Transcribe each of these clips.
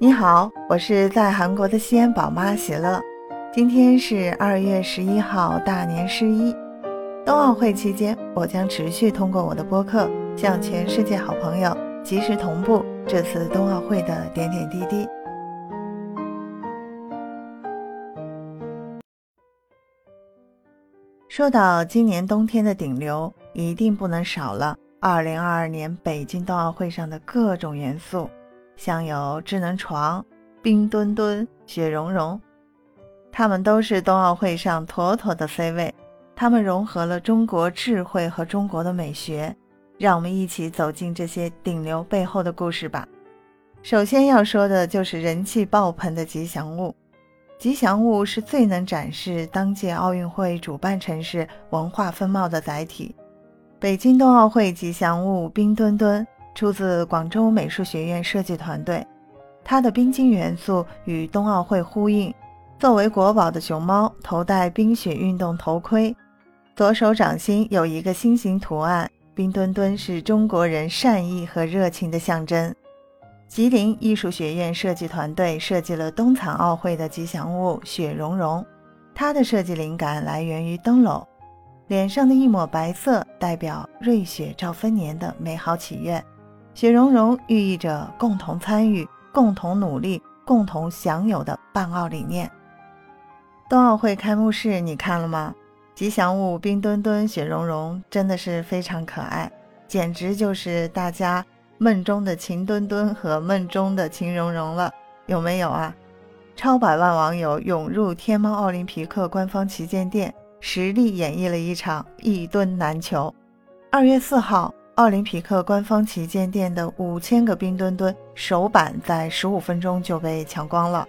你好，我是在韩国的西安宝妈喜乐。今天是二月十一号，大年十一。冬奥会期间，我将持续通过我的播客，向全世界好朋友及时同步这次冬奥会的点点滴滴。说到今年冬天的顶流，一定不能少了二零二二年北京冬奥会上的各种元素。像有智能床、冰墩墩、雪融融，它们都是冬奥会上妥妥的 C 位。它们融合了中国智慧和中国的美学，让我们一起走进这些顶流背后的故事吧。首先要说的就是人气爆棚的吉祥物。吉祥物是最能展示当届奥运会主办城市文化风貌的载体。北京冬奥会吉祥物冰墩墩。出自广州美术学院设计团队，它的冰晶元素与冬奥会呼应。作为国宝的熊猫，头戴冰雪运动头盔，左手掌心有一个心形图案。冰墩墩是中国人善意和热情的象征。吉林艺术学院设计团队设计了冬残奥会的吉祥物雪融融，它的设计灵感来源于灯笼，脸上的一抹白色代表瑞雪兆丰年的美好祈愿。雪融融寓意着共同参与、共同努力、共同享有的办奥理念。冬奥会开幕式你看了吗？吉祥物冰墩墩、雪融融真的是非常可爱，简直就是大家梦中的秦墩墩和梦中的秦融融了，有没有啊？超百万网友涌入天猫奥林匹克官方旗舰店，实力演绎了一场一墩难求。二月四号。奥林匹克官方旗舰店的五千个冰墩墩首版在十五分钟就被抢光了。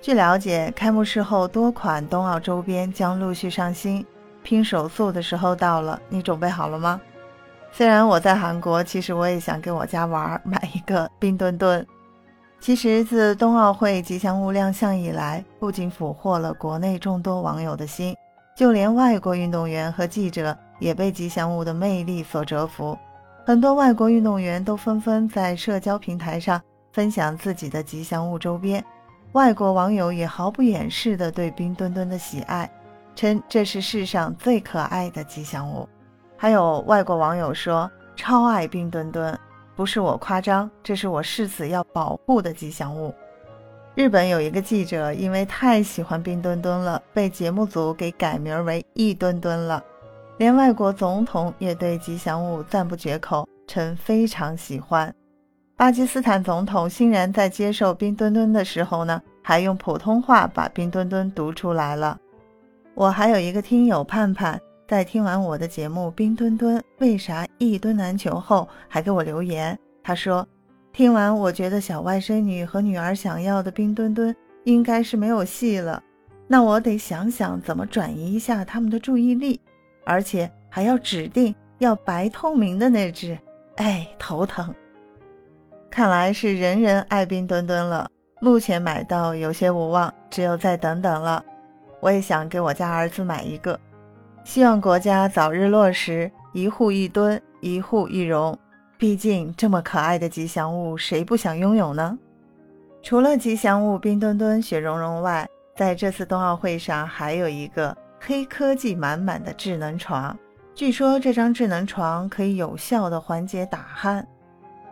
据了解，开幕式后多款冬奥周边将陆续上新，拼手速的时候到了，你准备好了吗？虽然我在韩国，其实我也想给我家娃买一个冰墩墩。其实自冬奥会吉祥物亮相以来，不仅俘获了国内众多网友的心，就连外国运动员和记者也被吉祥物的魅力所折服。很多外国运动员都纷纷在社交平台上分享自己的吉祥物周边，外国网友也毫不掩饰地对冰墩墩的喜爱，称这是世上最可爱的吉祥物。还有外国网友说超爱冰墩墩，不是我夸张，这是我誓死要保护的吉祥物。日本有一个记者因为太喜欢冰墩墩了，被节目组给改名为一墩墩了。连外国总统也对吉祥物赞不绝口，称非常喜欢。巴基斯坦总统欣然在接受冰墩墩的时候呢，还用普通话把冰墩墩读出来了。我还有一个听友盼盼，在听完我的节目《冰墩墩为啥一墩难求》后，还给我留言，他说：“听完我觉得小外甥女和女儿想要的冰墩墩应该是没有戏了，那我得想想怎么转移一下他们的注意力。”而且还要指定要白透明的那只，哎，头疼。看来是人人爱冰墩墩了。目前买到有些无望，只有再等等了。我也想给我家儿子买一个，希望国家早日落实一户一墩，一户一容。毕竟这么可爱的吉祥物，谁不想拥有呢？除了吉祥物冰墩墩、雪融融外，在这次冬奥会上还有一个。黑科技满满的智能床，据说这张智能床可以有效的缓解打鼾，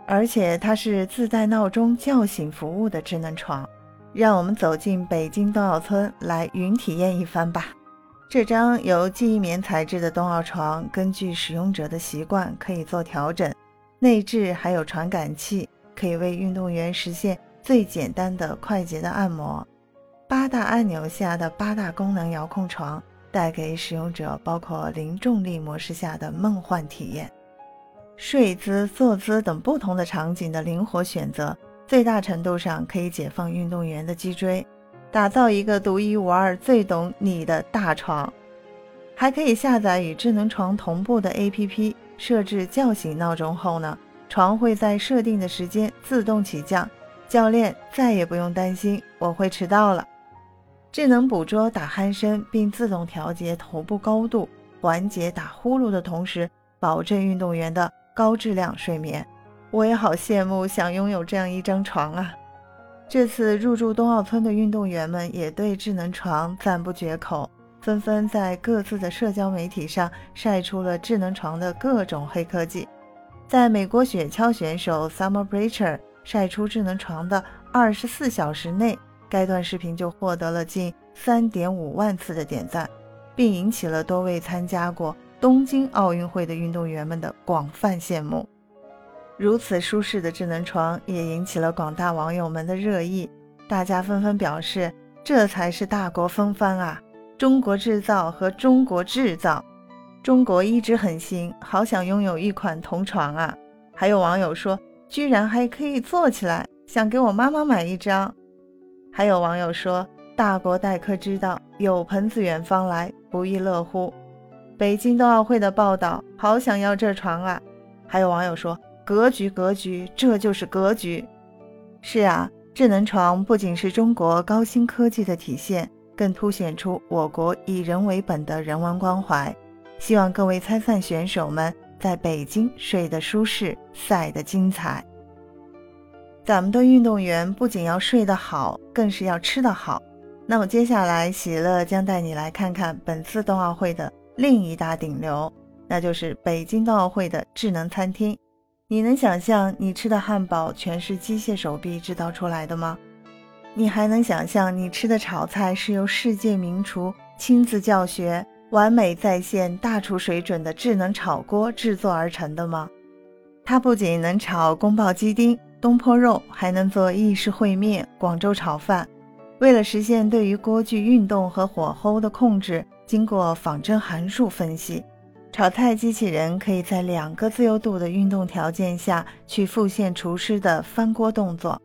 而且它是自带闹钟叫醒服务的智能床。让我们走进北京冬奥村来云体验一番吧。这张由记忆棉材质的冬奥床，根据使用者的习惯可以做调整，内置还有传感器，可以为运动员实现最简单的快捷的按摩。八大按钮下的八大功能遥控床。带给使用者包括零重力模式下的梦幻体验、睡姿、坐姿等不同的场景的灵活选择，最大程度上可以解放运动员的脊椎，打造一个独一无二、最懂你的大床。还可以下载与智能床同步的 APP，设置叫醒闹钟后呢，床会在设定的时间自动起降，教练再也不用担心我会迟到了。智能捕捉打鼾声，并自动调节头部高度，缓解打呼噜的同时，保证运动员的高质量睡眠。我也好羡慕，想拥有这样一张床啊！这次入住冬奥村的运动员们也对智能床赞不绝口，纷纷在各自的社交媒体上晒出了智能床的各种黑科技。在美国雪橇选手 Summer Brecher 晒出智能床的二十四小时内，该段视频就获得了近三点五万次的点赞，并引起了多位参加过东京奥运会的运动员们的广泛羡慕。如此舒适的智能床也引起了广大网友们的热议，大家纷纷表示：“这才是大国风范啊！中国制造和中国制造，中国一直很行，好想拥有一款同床啊！”还有网友说：“居然还可以坐起来，想给我妈妈买一张。”还有网友说：“大国待客之道，有朋自远方来，不亦乐乎。”北京冬奥会的报道，好想要这床啊！还有网友说。格局，格局，这就是格局。是啊，智能床不仅是中国高新科技的体现，更凸显出我国以人为本的人文关怀。希望各位参赛选手们在北京睡得舒适，赛得精彩。咱们的运动员不仅要睡得好，更是要吃得好。那么接下来，喜乐将带你来看看本次冬奥会的另一大顶流，那就是北京冬奥会的智能餐厅。你能想象你吃的汉堡全是机械手臂制造出来的吗？你还能想象你吃的炒菜是由世界名厨亲自教学、完美再现大厨水准的智能炒锅制作而成的吗？它不仅能炒宫保鸡丁、东坡肉，还能做意式烩面、广州炒饭。为了实现对于锅具运动和火候的控制，经过仿真函数分析。炒菜机器人可以在两个自由度的运动条件下去复现厨师的翻锅动作，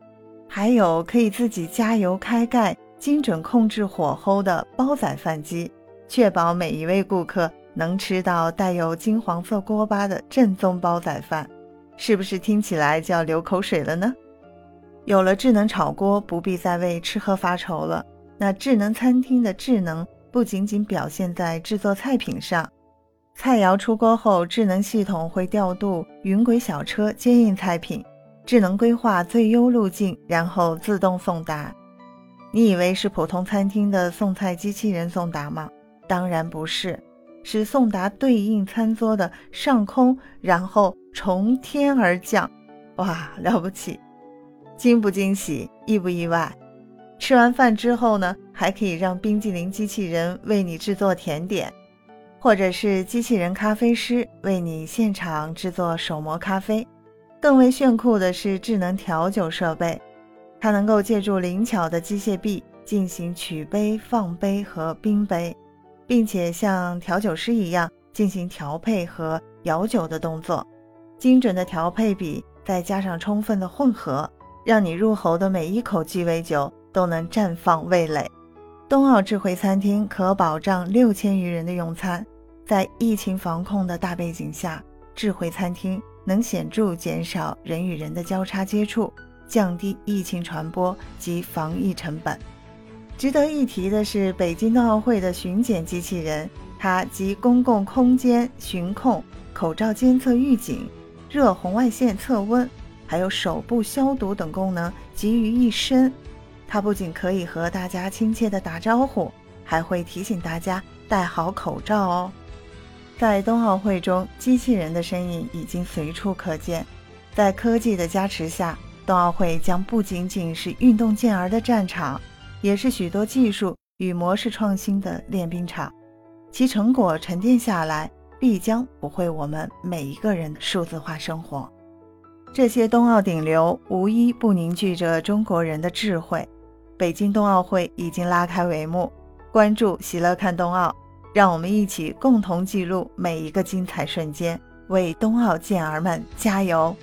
还有可以自己加油开盖、精准控制火候的煲仔饭机，确保每一位顾客能吃到带有金黄色锅巴的正宗煲仔饭。是不是听起来就要流口水了呢？有了智能炒锅，不必再为吃喝发愁了。那智能餐厅的智能不仅仅表现在制作菜品上。菜肴出锅后，智能系统会调度云轨小车接应菜品，智能规划最优路径，然后自动送达。你以为是普通餐厅的送菜机器人送达吗？当然不是，是送达对应餐桌的上空，然后从天而降。哇，了不起！惊不惊喜？意不意外？吃完饭之后呢，还可以让冰激凌机器人为你制作甜点。或者是机器人咖啡师为你现场制作手磨咖啡，更为炫酷的是智能调酒设备，它能够借助灵巧的机械臂进行取杯、放杯和冰杯，并且像调酒师一样进行调配和摇酒的动作。精准的调配比再加上充分的混合，让你入喉的每一口鸡尾酒都能绽放味蕾。冬奥智慧餐厅可保障六千余人的用餐。在疫情防控的大背景下，智慧餐厅能显著减少人与人的交叉接触，降低疫情传播及防疫成本。值得一提的是，北京冬奥会的巡检机器人，它集公共空间巡控、口罩监测预警、热红外线测温，还有手部消毒等功能集于一身。它不仅可以和大家亲切地打招呼，还会提醒大家戴好口罩哦。在冬奥会中，机器人的身影已经随处可见。在科技的加持下，冬奥会将不仅仅是运动健儿的战场，也是许多技术与模式创新的练兵场。其成果沉淀下来，必将不会我们每一个人的数字化生活。这些冬奥顶流，无一不凝聚着中国人的智慧。北京冬奥会已经拉开帷幕，关注喜乐看冬奥。让我们一起共同记录每一个精彩瞬间，为冬奥健儿们加油！